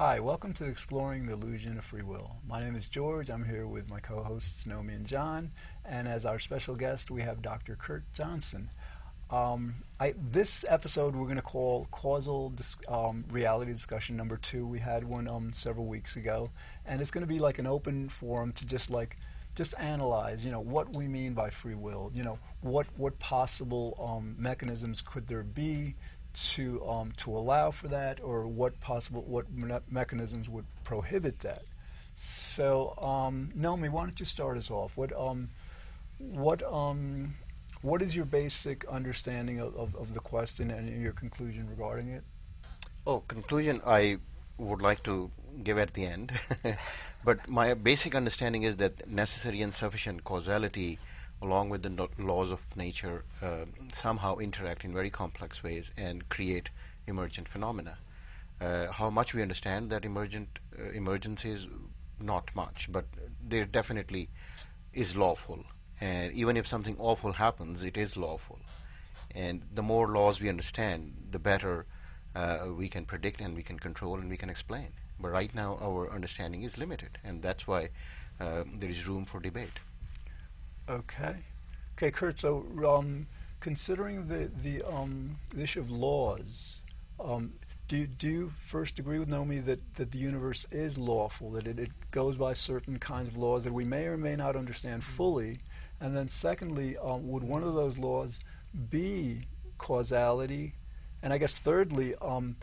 Hi, welcome to Exploring the Illusion of Free Will. My name is George. I'm here with my co-hosts Naomi and John, and as our special guest, we have Dr. Kurt Johnson. Um, I, this episode we're going to call causal dis- um, reality discussion number two. We had one um, several weeks ago, and it's going to be like an open forum to just like just analyze, you know, what we mean by free will. You know, what what possible um, mechanisms could there be to um, to allow for that, or what possible what me- mechanisms would prohibit that. So, um, Naomi, why don't you start us off? What um, what um, what is your basic understanding of, of, of the question and your conclusion regarding it? Oh, conclusion I would like to give at the end. but my basic understanding is that necessary and sufficient causality, along with the laws of nature, uh, somehow interact in very complex ways and create emergent phenomena. Uh, how much we understand that emergent uh, emergence is not much, but there definitely is lawful. And even if something awful happens, it is lawful. And the more laws we understand, the better uh, we can predict and we can control and we can explain. But right now, our understanding is limited, and that's why uh, there is room for debate. Okay. Okay, Kurt. So, um, considering the the, um, the issue of laws, um, do you, do you first agree with Naomi that, that the universe is lawful, that it, it goes by certain kinds of laws that we may or may not understand fully, and then secondly, um, would one of those laws be causality, and I guess thirdly, um,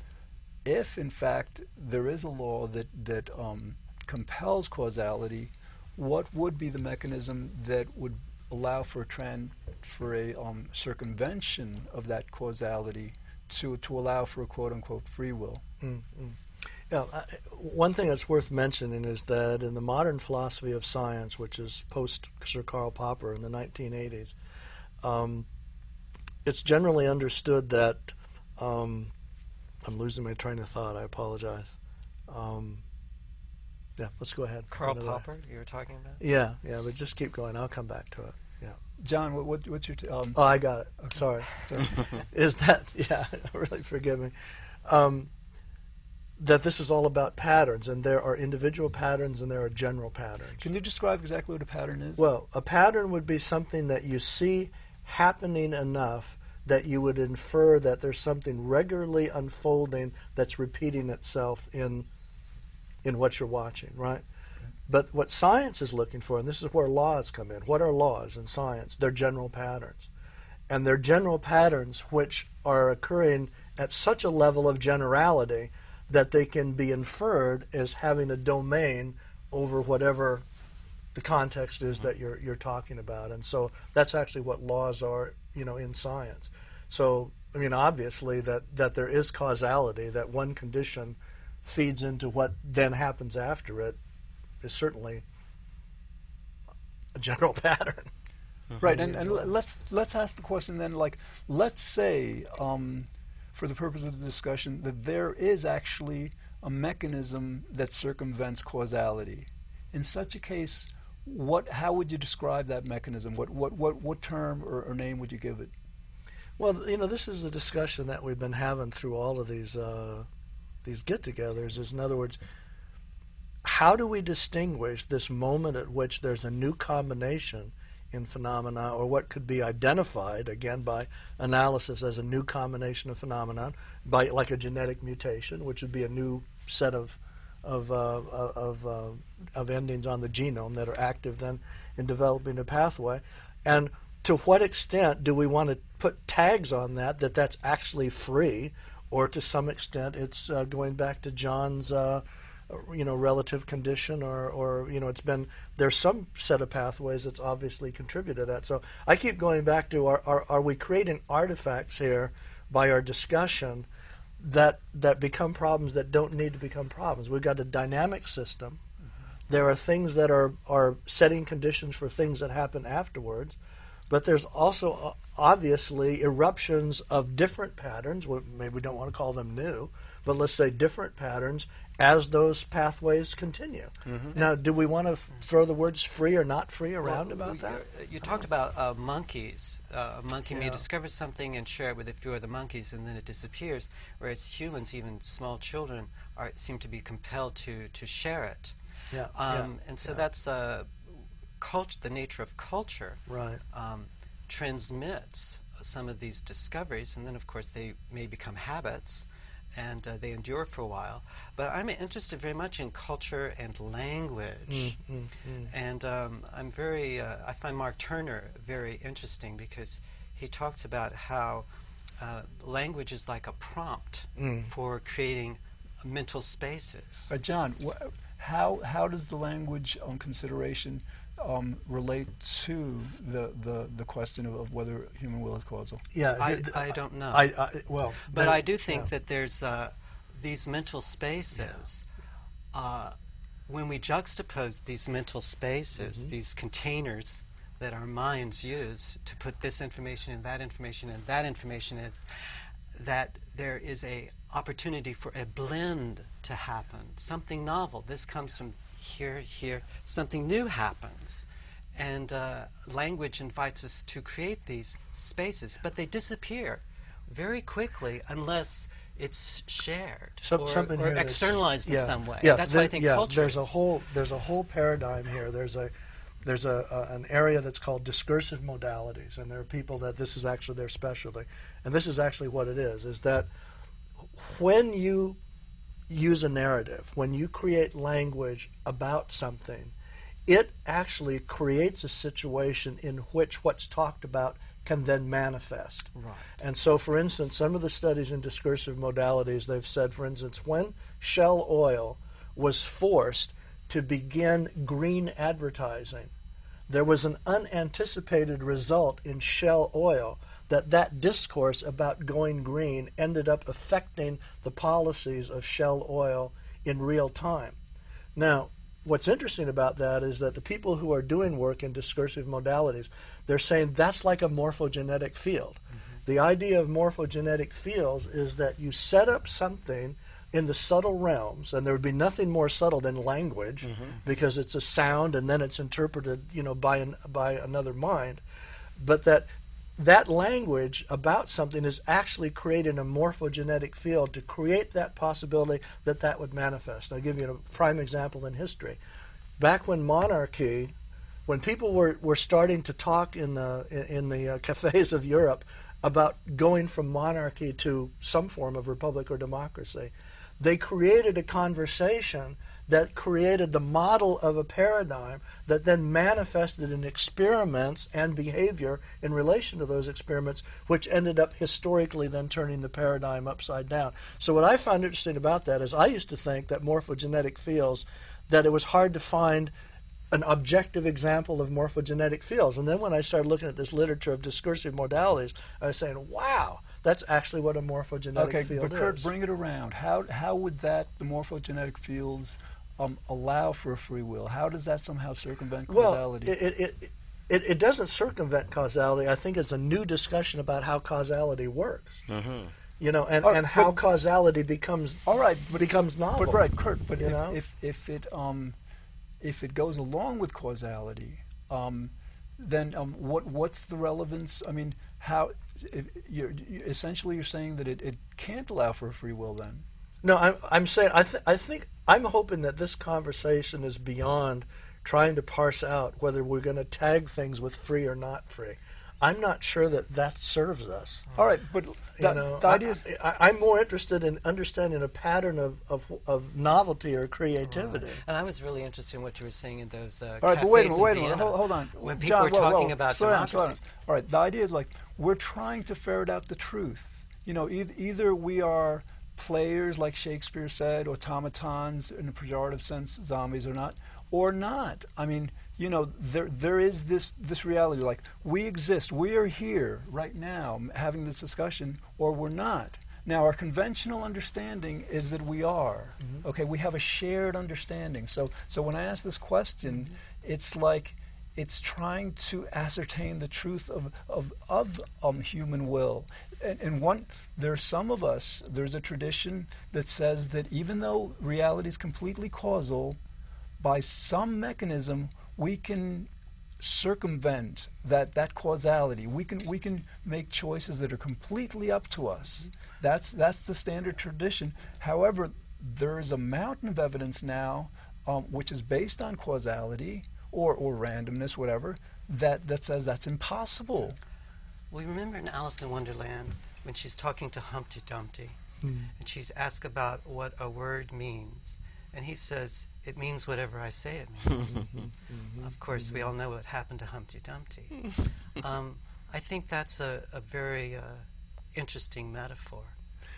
if in fact there is a law that that um, compels causality, what would be the mechanism that would allow for a tran- for a um, circumvention of that causality to to allow for a quote unquote free will? Mm, mm. Yeah, I, one thing that's worth mentioning is that in the modern philosophy of science, which is post Sir Karl Popper in the 1980s, um, it's generally understood that um, I'm losing my train of thought. I apologize. Um, yeah, let's go ahead. Karl Another- Popper, you were talking about? Yeah, yeah, but just keep going. I'll come back to it. Yeah. John, what, what what's your t- um, Oh, I got it. Sorry. sorry. is that yeah really forgive me um, that this is all about patterns and there are individual patterns and there are general patterns Can you describe exactly what a pattern is? well a pattern would be something that you see happening enough that you would infer that there's something regularly unfolding that's repeating itself in in what you're watching right? But what science is looking for and this is where laws come in. What are laws in science? They're general patterns. And they're general patterns which are occurring at such a level of generality that they can be inferred as having a domain over whatever the context is that you're you're talking about. And so that's actually what laws are you know in science. So i mean obviously that that there is causality that one condition feeds into what then happens after it is certainly a general pattern Right, and, and let's let's ask the question then. Like, let's say, um, for the purpose of the discussion, that there is actually a mechanism that circumvents causality. In such a case, what how would you describe that mechanism? What what what, what term or, or name would you give it? Well, you know, this is a discussion that we've been having through all of these uh, these get-togethers. Is in other words, how do we distinguish this moment at which there's a new combination in phenomena, or what could be identified again by analysis as a new combination of phenomenon, by like a genetic mutation, which would be a new set of of uh, of uh, of endings on the genome that are active then in developing a pathway, and to what extent do we want to put tags on that that that's actually free, or to some extent it's uh, going back to John's. Uh, you know, relative condition, or, or you know, it's been there's some set of pathways that's obviously contributed to that. So I keep going back to are are, are we creating artifacts here by our discussion that that become problems that don't need to become problems? We've got a dynamic system. There are things that are are setting conditions for things that happen afterwards, but there's also obviously eruptions of different patterns. Maybe we don't want to call them new, but let's say different patterns as those pathways continue. Mm-hmm. Now, do we want to th- throw the words free or not free around Well, about we- that? uh, You talked about uh, monkeys. Uh, a monkey may discover something and share it with a few other monkeys, and then it disappears. Whereas humans, even small children, are seem to be compelled to to share it. Yeah, Um, yeah, and so yeah. that's uh, cult- the nature of culture. right. um, transmits some of these discoveries, and then, of course, they may become habits and uh, they endure for a while. But I'm interested very much in culture and language. Mm, mm, mm. And um, I'm very, uh, I find Mark Turner very interesting because he talks about how uh, language is like a prompt Mm. for creating mental spaces. Uh, John, wh- how how does the language on consideration um, relate to the, the, the question of, of whether human will is causal? Yeah, I, th- I don't know. I, I well, But there- I do think yeah. that there's uh, these mental spaces. Uh, when we juxtapose these mental spaces, Mm-hmm. these containers that our minds use to put this information and that information and that information in, that there is a opportunity for a blend to happen, something novel. This comes from here, here, something new happens. And uh, language invites us to create these spaces, but they disappear very quickly unless it's shared Some- or, or externalized in some way. Yeah, That's why I think yeah, culture There's a whole there's a whole paradigm here. There's a there's a, a an area that's called discursive modalities, and there are people that this is actually their specialty, and this is actually what it is: is that when you use a narrative, when you create language about something, it actually creates a situation in which what's talked about can then manifest. Right. And so, for instance, some of the studies in discursive modalities, they've said, for instance, when Shell Oil was forced to begin green advertising, there was an unanticipated result in Shell Oil that that discourse about going green ended up affecting the policies of Shell Oil in real time. Now, what's interesting about that is that the people who are doing work in discursive modalities, they're saying that's like a morphogenetic field. Mm-hmm. The idea of morphogenetic fields is that you set up something in the subtle realms, and there would be nothing more subtle than language, mm-hmm. because it's a sound and then it's interpreted, you know, by an, by another mind. But that that language about something is actually creating a morphogenetic field to create that possibility that that would manifest. I'll give you a prime example in history. Back when monarchy, when people were, were starting to talk in the in the uh, cafes of Europe about going from monarchy to some form of republic or democracy, they created a conversation that created the model of a paradigm that then manifested in experiments and behavior in relation to those experiments, which ended up historically then turning the paradigm upside down. So, what I found interesting about that is I used to think that morphogenetic fields, that it was hard to find an objective example of morphogenetic fields. And then when I started looking at this literature of discursive modalities, I was saying, wow, that's actually what a morphogenetic field is." okay, field but Kurt, is. bring it around. How how would that the morphogenetic fields um, allow for a free will? How does that somehow circumvent causality? it, it, it, it, it doesn't circumvent causality. I think it's a new discussion about how causality works. Mm-hmm. You know, and, Oh, and how but- causality becomes All right, but becomes novel. But right, Kurt. But you if, know? if if it um if it goes along with causality, um, then um, what what's the relevance? I mean, how if you're, you essentially you're saying that it, it can't allow for a free will then. No, I'm, I'm saying I, th- I think I'm hoping that this conversation is beyond trying to parse out whether we're going to tag things with free or not free. I'm not sure that that serves us. All right, but the, you know, the idea. I, I, I'm more interested in understanding a pattern of, of, of novelty or creativity. And I was really interested in what you were saying in those uh, All right, but wait a cafes minute, wait a in minute, Vienna, hold, hold on. When people John, were talking whoa, about slow democracy. slow down. All right, the idea is like we're trying to ferret out the truth. You know, either, either we are players, like Shakespeare said, automatons in a pejorative sense, zombies or not, or not. I mean, you know, there there is this this reality. Like we exist, we are here right now having this discussion, or we're not. Now, our conventional understanding is that we are. Okay, we have a shared understanding. So, so when I ask this question, it's like it's trying to ascertain the truth of of, of um, human will. And, and one, there's some of us. There's a tradition that says that even though reality is completely causal, by some mechanism we can circumvent that, that causality. We can we can make choices that are completely up to us. That's that's the standard tradition. However, there is a mountain of evidence now, um, which is based on causality or, or randomness, whatever, that, that says that's impossible. We remember in Alice in Wonderland when she's talking to Humpty Dumpty, Hmm. and she's asked about what a word means, and he says, "It means whatever I say it means." of course, we all know what happened to Humpty Dumpty. um, I think that's a, a very uh, interesting metaphor.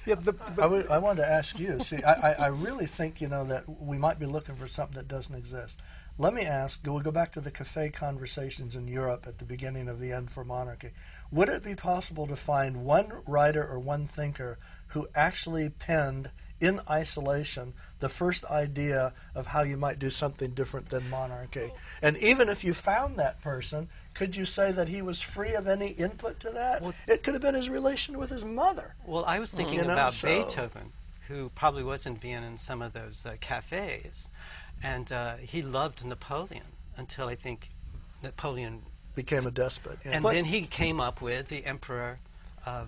Yeah, the, the, I, w- I wanted to ask you. See, I, I, I really think you know that we might be looking for something that doesn't exist. Let me ask. We'll go back to the cafe conversations in Europe at the beginning of the end for monarchy. Would it be possible to find one writer or one thinker who actually penned in isolation the first idea of how you might do something different than monarchy? And even if you found that person, could you say that he was free of any input to that? Well- it could have been his relation with his mother. Well, I was thinking You know, about so- Beethoven, who probably was in Vienna in some of those uh, cafes, and uh, he loved Napoleon until I think Napoleon, Became a despot. yeah. and But- then he came up with the Emperor. Um,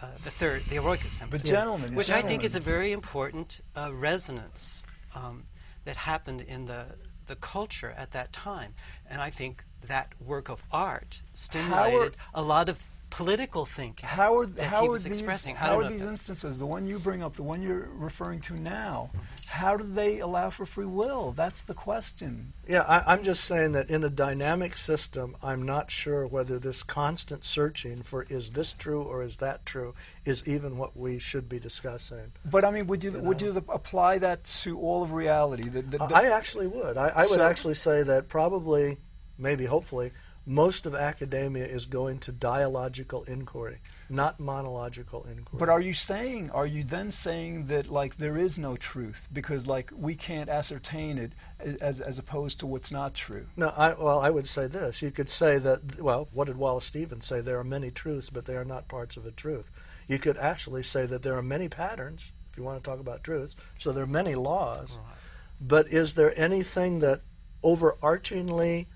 uh, the third, the Eroicus Emperor, but gentlemen, which I think is a very important uh, resonance um, that happened in the the culture at that time, and I think that work of art stimulated a lot of political thinking How are, that how he are was these, expressing. I how are these instances, the one you bring up, the one you're referring to now, how do they allow for free will? That's the question. Yeah, I, I'm just saying that in a dynamic system, I'm not sure whether this constant searching for is this true or is that true is even what we should be discussing. But I mean, would you, You would know? you apply that to all of reality? The, the, the- I I actually would. I, I would So- actually say that probably, maybe, hopefully, most of academia is going to dialogical inquiry, not monological inquiry. But are you saying, are you then saying that like there is no truth because like we can't ascertain it as as opposed to what's not true? No, I, well, I would say this. You could say that, well, what did Wallace Stevens say? There are many truths, but they are not parts of a truth. You could actually say that there are many patterns, if you want to talk about truths, so there are many laws, but is there anything that overarchingly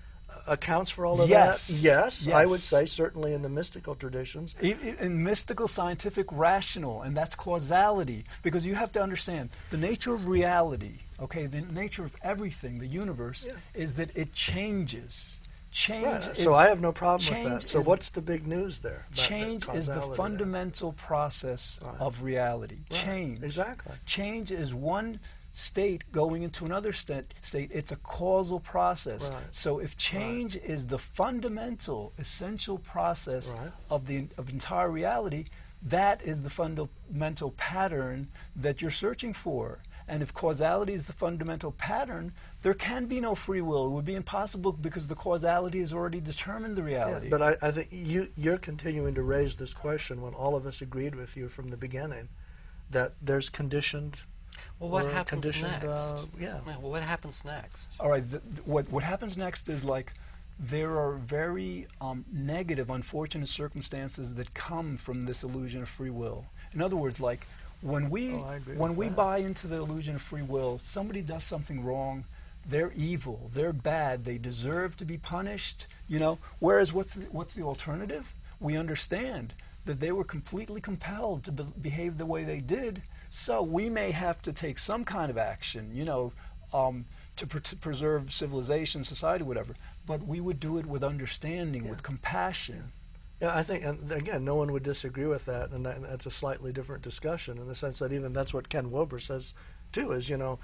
accounts for all of Yes. that? Yes, yes, I would say certainly in the mystical traditions. I- i- In mystical, scientific, rational, and that's causality. Because you have to understand the nature of reality, okay, the nature of everything, the universe, Yeah. is that it changes. Change Right, is, so I have no problem with that. So is- what's the big news there? about that change is the causality there? fundamental process Right. of reality. Right, Change. exactly. Change is one state going into another state. state. It's a causal process. Right. So if change is the fundamental, essential process Right. of the of entire reality, that is the fundamental pattern that you're searching for. And if causality is the fundamental pattern, there can be no free will. It would be impossible because the causality has already determined the Yeah, reality. but I, I think you, you're continuing to raise this question when all of us agreed with you from the beginning that there's conditioned. Well, what happens next? Uh, yeah. Yeah, well, what happens next? All right. What what happens next is like there are very um, negative, unfortunate circumstances that come from this illusion of free will. In other words, like when we Oh, when we that. buy into the illusion of free will, somebody does something wrong. They're evil. They're bad. They deserve to be punished. You know. Whereas what's the, what's the alternative? We understand that they were completely compelled to be- behave the way they did. So we may have to take some kind of action. You know. Um, to, pr- to preserve civilization, society, whatever. But we would do it with understanding, with compassion. Yeah, I think, and again, no one would disagree with that, and, that, that's a slightly different discussion in the sense that even that's what Ken Wilber says too. Is you know,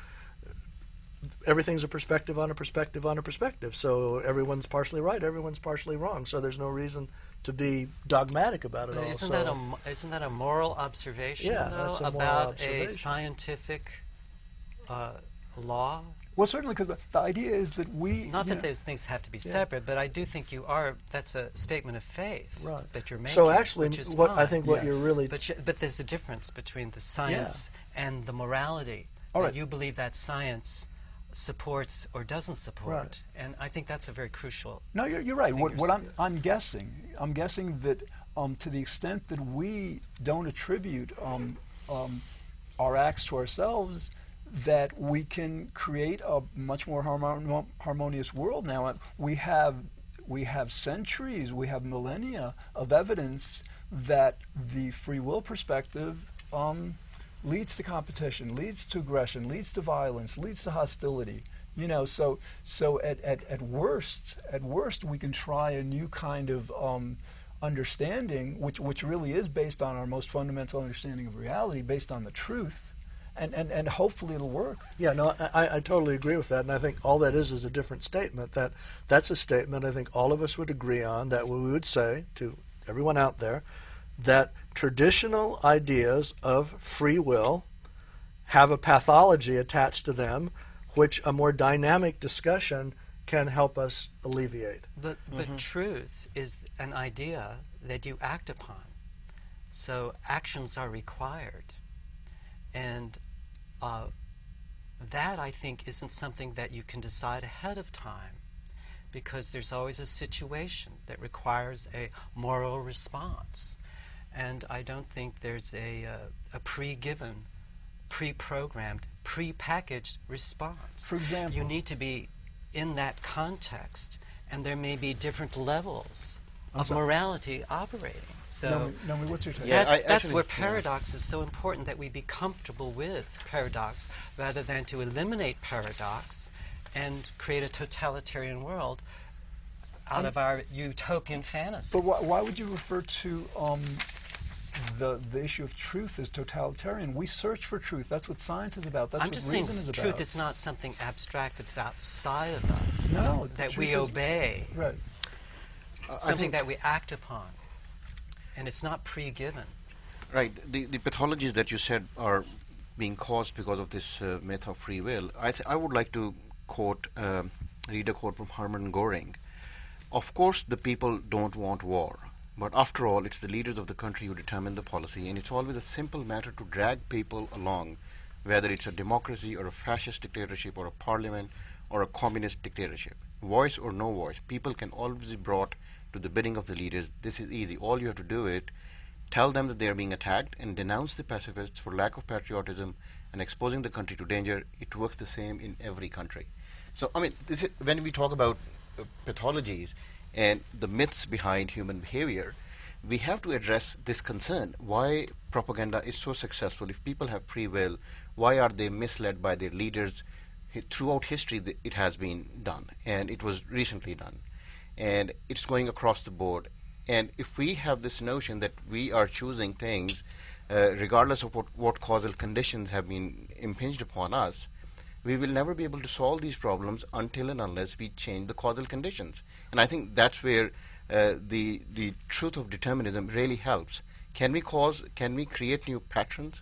everything's a perspective on a perspective on a perspective. So everyone's partially right, everyone's partially wrong. So there's no reason to be dogmatic about it all. Isn't so, that a isn't that a moral observation Yeah, though that's a moral about a scientific uh, law? Well, certainly, because the, the idea is that we. Not that know, those things have to be Yeah. separate, but I do think you are. That's a statement of faith Right. that you're making. So actually, which is what I think what you're really But, you, but there's a difference between the science and the morality. All And right. You believe that science supports or doesn't support. Right. And I think that's a very crucial. No, you're, you're right. What, what I'm. I'm guessing, I'm guessing that um, to the extent that we don't attribute um, um, our acts to ourselves, that we can create a much more harmon- harmonious world now. Uh, We have, we have centuries, we have millennia of evidence that the free will perspective um, leads to competition, leads to aggression, leads to violence, leads to hostility. You know, so so at, at, at worst, at worst, we can try a new kind of um, understanding, which which really is based on our most fundamental understanding of reality, based on the truth, and and, and hopefully it'll work. Yeah, no, I, I totally agree with that, and I think all that is is a different statement. That that's a statement I think all of us would agree on. That we would say to everyone out there that traditional ideas of free will have a pathology attached to them, which a more dynamic discussion can help us alleviate. But, but truth is an idea that you act upon. So actions are required. And uh, that, I think, isn't something that you can decide ahead of time because there's always a situation that requires a moral response. And I don't think there's a, uh, a pre given, pre programmed, pre packaged response. For example- you need to be in that context, and there may be different levels I'm of sorry. morality operating. So Naomi, Naomi, what's your take? Yeah, that's, I that's actually- where yeah. paradox is so important that we be comfortable with paradox rather than to eliminate paradox and create a totalitarian world out Um, of our utopian fantasy. But why, why would you refer to um, the the issue of truth is totalitarian? We search for truth. That's what science is about. That's I'm what just saying reason is truth about. is not something abstract that's outside of us No, that truth we is- obey, right. Uh, something that we act upon. And it's not pre-given. Right. The, the pathologies that you said are being caused because of this uh, myth of free will. I, th- I would like to quote, um, read a quote from Hermann Goring. Of course, the people don't want war, but after all, it's the leaders of the country who determine the policy, and it's always a simple matter to drag people along, whether it's a democracy or a fascist dictatorship or a parliament or a communist dictatorship. Voice or no voice, people can always be brought to the bidding of the leaders. This is easy. All you have to do is tell them that they are being attacked and denounce the pacifists for lack of patriotism and exposing the country to danger. It works the same in every country. So, I mean, is, when we talk about uh, pathologies and the myths behind human behavior, we have to address this concern. Why propaganda is so successful? If people have free will, why are they misled by their leaders? Throughout history, it has been done, and it was recently done and it's going across the board. And if we have this notion that we are choosing things, uh, regardless of what, what causal conditions have been impinged upon us, we will never be able to solve these problems until and unless we change the causal conditions. And I think that's where uh, the the truth of determinism really helps. Can we cause? Can we create new patterns?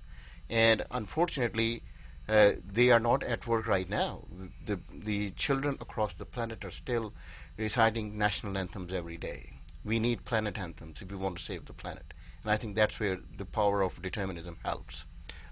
And unfortunately, uh, they are not at work right now. The the children across the planet are still reciting national anthems every day. We need planet anthems if we want to save the planet. And I think that's where the power of determinism helps.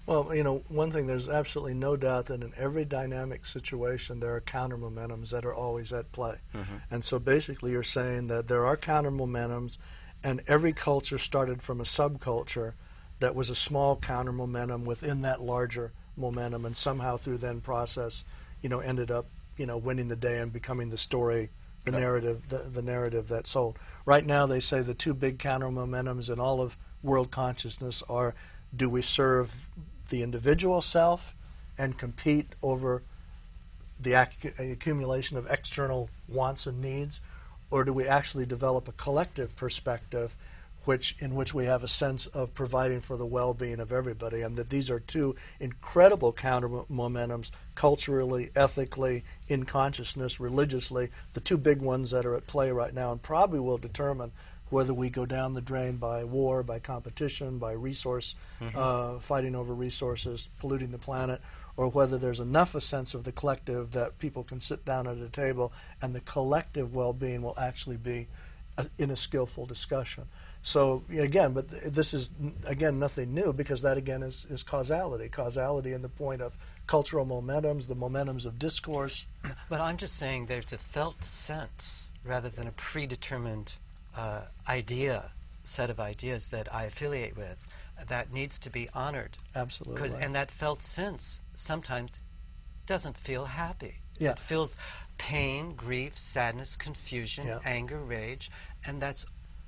Well, you know, one thing, there's absolutely no doubt that in every dynamic situation, there are counter momentums that are always at play. Mm-hmm. And so basically, you're saying that there are counter momentums, and every culture started from a subculture that was a small counter momentum within that larger momentum, and somehow through then process, you know, ended up, you know, winning the day and becoming the story, the narrative, the, the narrative that sold. Right now, they say the two big counter momentums in all of world consciousness are: do we serve the individual self and compete over the ac- accumulation of external wants and needs, or do we actually develop a collective perspective, which in which we have a sense of providing for the well-being of everybody, and that these are two incredible counter momentums culturally, ethically, in consciousness, religiously, the two big ones that are at play right now, and probably will determine whether we go down the drain by war, by competition, by resource uh, fighting over resources, polluting the planet, or whether there's enough a sense of the collective that people can sit down at a table and the collective well-being will actually be a, in a skillful discussion. So again, but th- this is n- again nothing new because that again is, is causality. Causality in the point of cultural momentums, the momentums of discourse. But I'm just saying there's a felt sense rather than a predetermined uh, idea, set of ideas that I affiliate with that needs to be honored. Absolutely. Because and that felt sense sometimes doesn't feel happy. Yeah. It feels pain, grief, sadness, confusion, Yeah. anger, rage, and that's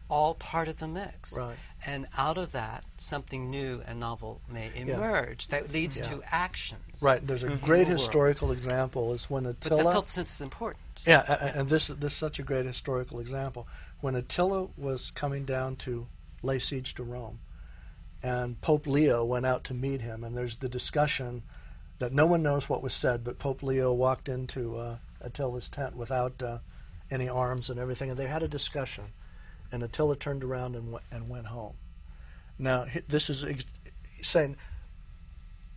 all part of the mix. Right. And out of that, something new and novel may emerge yeah. that leads Yeah. to actions. Right. There's a great the world. historical example is when Attila. But the felt sense is important. Yeah, and this this is such a great historical example. When Attila was coming down to lay siege to Rome, and Pope Leo went out to meet him, and there's the discussion that no one knows what was said, but Pope Leo walked into uh, Attila's tent without uh, any arms and everything, and they had a discussion, and Attila turned around and went, and went home. Now this is ex- saying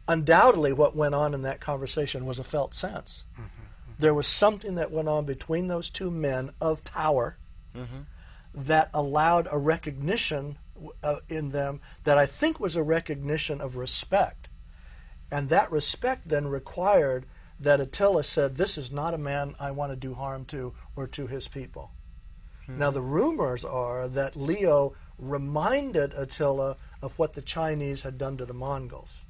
undoubtedly what went on in that conversation was a felt sense. There was something that went on between those two men of power that allowed a recognition uh, in them that I think was a recognition of respect. And that respect then required that Attila said, This is not a man I want to do harm to or to his people. Now, the rumors are that Leo reminded Attila of what the Chinese had done to the Mongols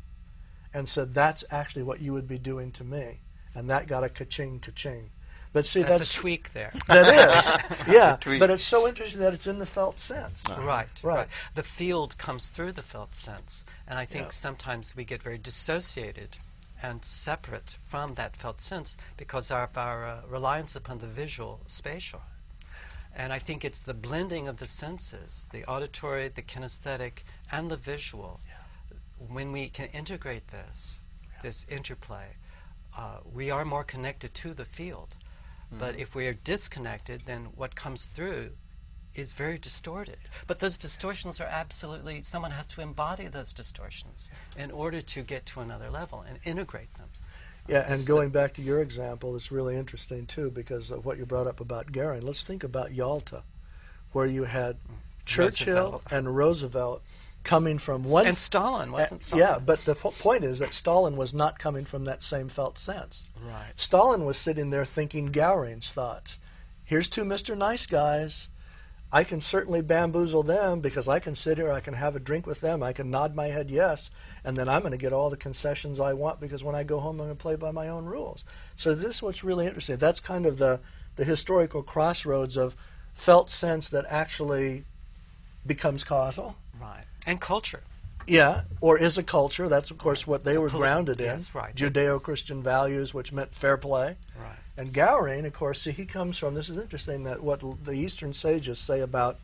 and said, That's actually what you would be doing to me. And that got a ka-ching, ka-ching. But see, That's, that's, a tweak there. that is, yeah. But it's so interesting that it's in the felt sense. Right, Right. right, The field comes through the felt sense, and I think Yeah. sometimes we get very dissociated and separate from that felt sense because of our uh, reliance upon the visual, spatial. And I think it's the blending of the senses, the auditory, the kinesthetic, and the visual. When we can integrate this, this interplay, uh, we are more connected to the field. But mm. if we are disconnected, then what comes through is very distorted. But those distortions are absolutely, someone has to embody those distortions in order to get to another level and integrate them. Yeah, and going back to your example, it's really interesting too because of what you brought up about Goering. Let's think about Yalta, where you had mm. Churchill Roosevelt. and Roosevelt coming from one. and Stalin, wasn't Uh, Stalin? Yeah, but the f- point is that Stalin was not coming from that same felt sense. Right. Stalin was sitting there thinking Goering's thoughts. Here's two Mr. Nice Guys. I can certainly bamboozle them because I can sit here, I can have a drink with them, I can nod my head yes, and then I'm going to get all the concessions I want because when I go home, I'm going to play by my own rules. So this is what's really interesting. That's kind of the, the historical crossroads of felt sense that actually becomes causal. Right. And culture. Yeah, or is a culture. That's, of course, what they were poli- grounded in. yes, right. Judeo Christian values, which meant fair play. Right. And Goering, of course, see, he comes from. This is interesting that what the Eastern sages say about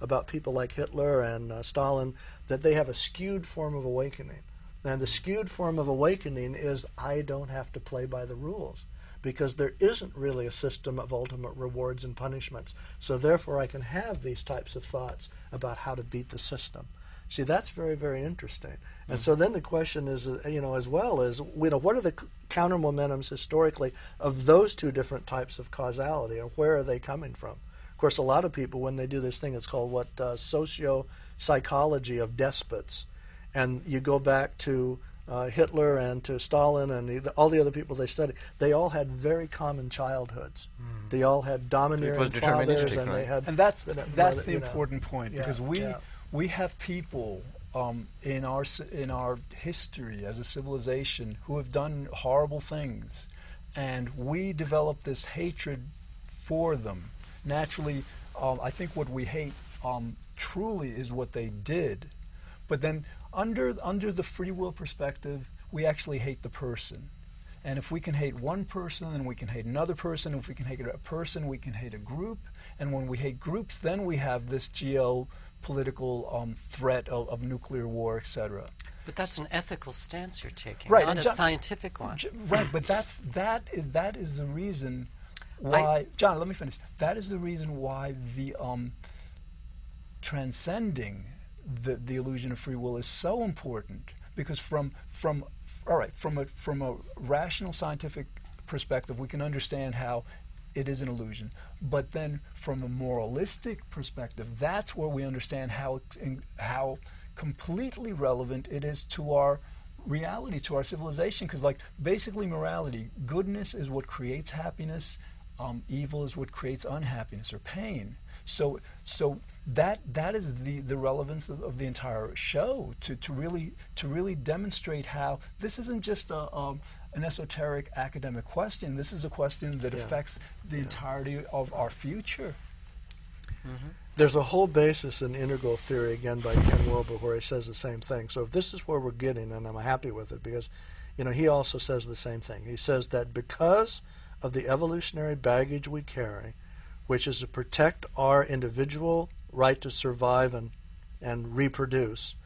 about people like Hitler and uh, Stalin that they have a skewed form of awakening. And the skewed form of awakening is I don't have to play by the rules because there isn't really a system of ultimate rewards and punishments. So therefore, I can have these types of thoughts about how to beat the system. See, that's very, very interesting. And so then the question is, uh, you know, as well as, you know, what are the counter momentums historically of those two different types of causality, and where are they coming from? Of course, a lot of people, when they do this thing, it's called what uh, socio psychology of despots, and you go back to uh, Hitler and to Stalin and the, all the other people they studied. They all had very common childhoods. They all had domineering was fathers, deterministic, and they had And that's you that's the you know. important point Yeah, because we yeah. We have people um, in our in our history as a civilization who have done horrible things, and we develop this hatred for them. Naturally, um, I think what we hate um, truly is what they did, but then under under the free will perspective, we actually hate the person. And if we can hate one person, then we can hate another person. If we can hate a person, we can hate a group. And when we hate groups, then we have this geopolitical um, threat of, of nuclear war, etc. But that's an ethical stance you're taking, Right, not a John- scientific one. Right, but that's that is that is the reason why. John, let me finish. That is the reason why the um, transcending the the illusion of free will is so important because from from all right from a from a rational scientific perspective we can understand how it is an illusion. But then, from a moralistic perspective, that's where we understand how how completely relevant it is to our reality, to our civilization. Because, like, basically, morality, goodness is what creates happiness. Um, evil is what creates unhappiness or pain. So, so that that is the, the relevance of, of, the entire show to, to really to really demonstrate how this isn't just a, um, an esoteric academic question. This is a question that yeah. affects the yeah. entirety of our future. Mm-hmm. There's a whole basis in integral theory again by Ken Wilber where he says the same thing. So if this is where we're getting, and I'm happy with it because, you know, he also says the same thing. He says that because of the evolutionary baggage we carry, which is to protect our individual right to survive and, and reproduce,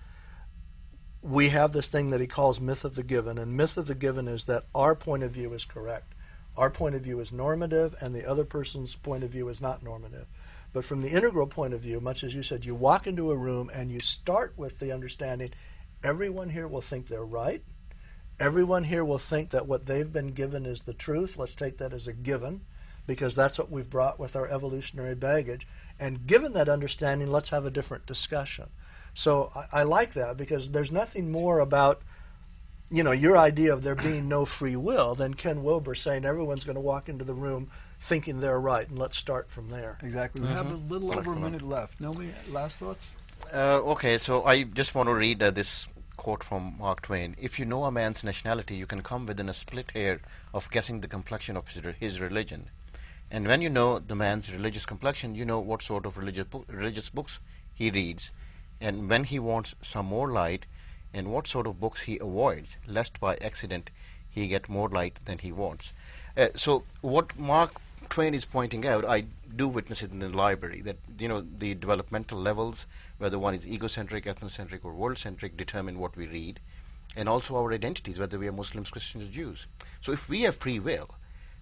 we have this thing that he calls myth of the given. And myth of the given is that our point of view is correct. Our point of view is normative, and the other person's point of view is not normative. But from the integral point of view, much as you said, you walk into a room and you start with the understanding everyone here will think they're right. Everyone here will think that what they've been given is the truth. Let's take that as a given because that's what we've brought with our evolutionary baggage. And given that understanding, let's have a different discussion. So I, I, like that because there's nothing more about, you know, your idea of there being no free will than Ken Wilber saying everyone's going to walk into the room thinking they're right, and let's start from there. Exactly. We mm-hmm. have a mm-hmm. little over a minute left. Nobody last thoughts? Uh, okay, so I just want to read uh, this quote from Mark Twain. If you know a man's nationality, you can come within a split hair of guessing the complexion of his, his religion. And when you know the man's religious complexion, you know what sort of religious, book, religious books he reads, and when he wants some more light, and what sort of books he avoids, lest by accident he get more light than he wants. Uh, so what Mark Twain is pointing out, I do witness it in the library, that you know the developmental levels, whether one is egocentric, ethnocentric, or world-centric, determine what we read, and also our identities, whether we are Muslims, Christians, Jews. So if we have free will,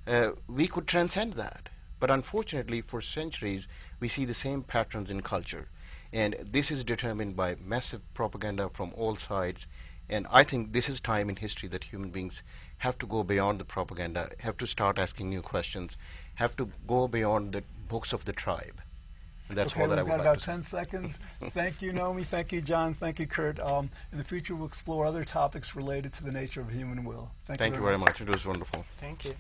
uh, we could transcend that. But unfortunately, for centuries, we see the same patterns in culture. And this is determined by massive propaganda from all sides. And I think this is time in history that human beings have to go beyond the propaganda, have to start asking new questions, have to go beyond the books of the tribe. And that's okay, all that I would like got about 10 seconds. Thank you, Naomi. Thank you, John. Thank you, Kurt. Um, in the future, we'll explore other topics related to the nature of human will. Thank, Thank you very, you very much. much. It was wonderful. Thank you.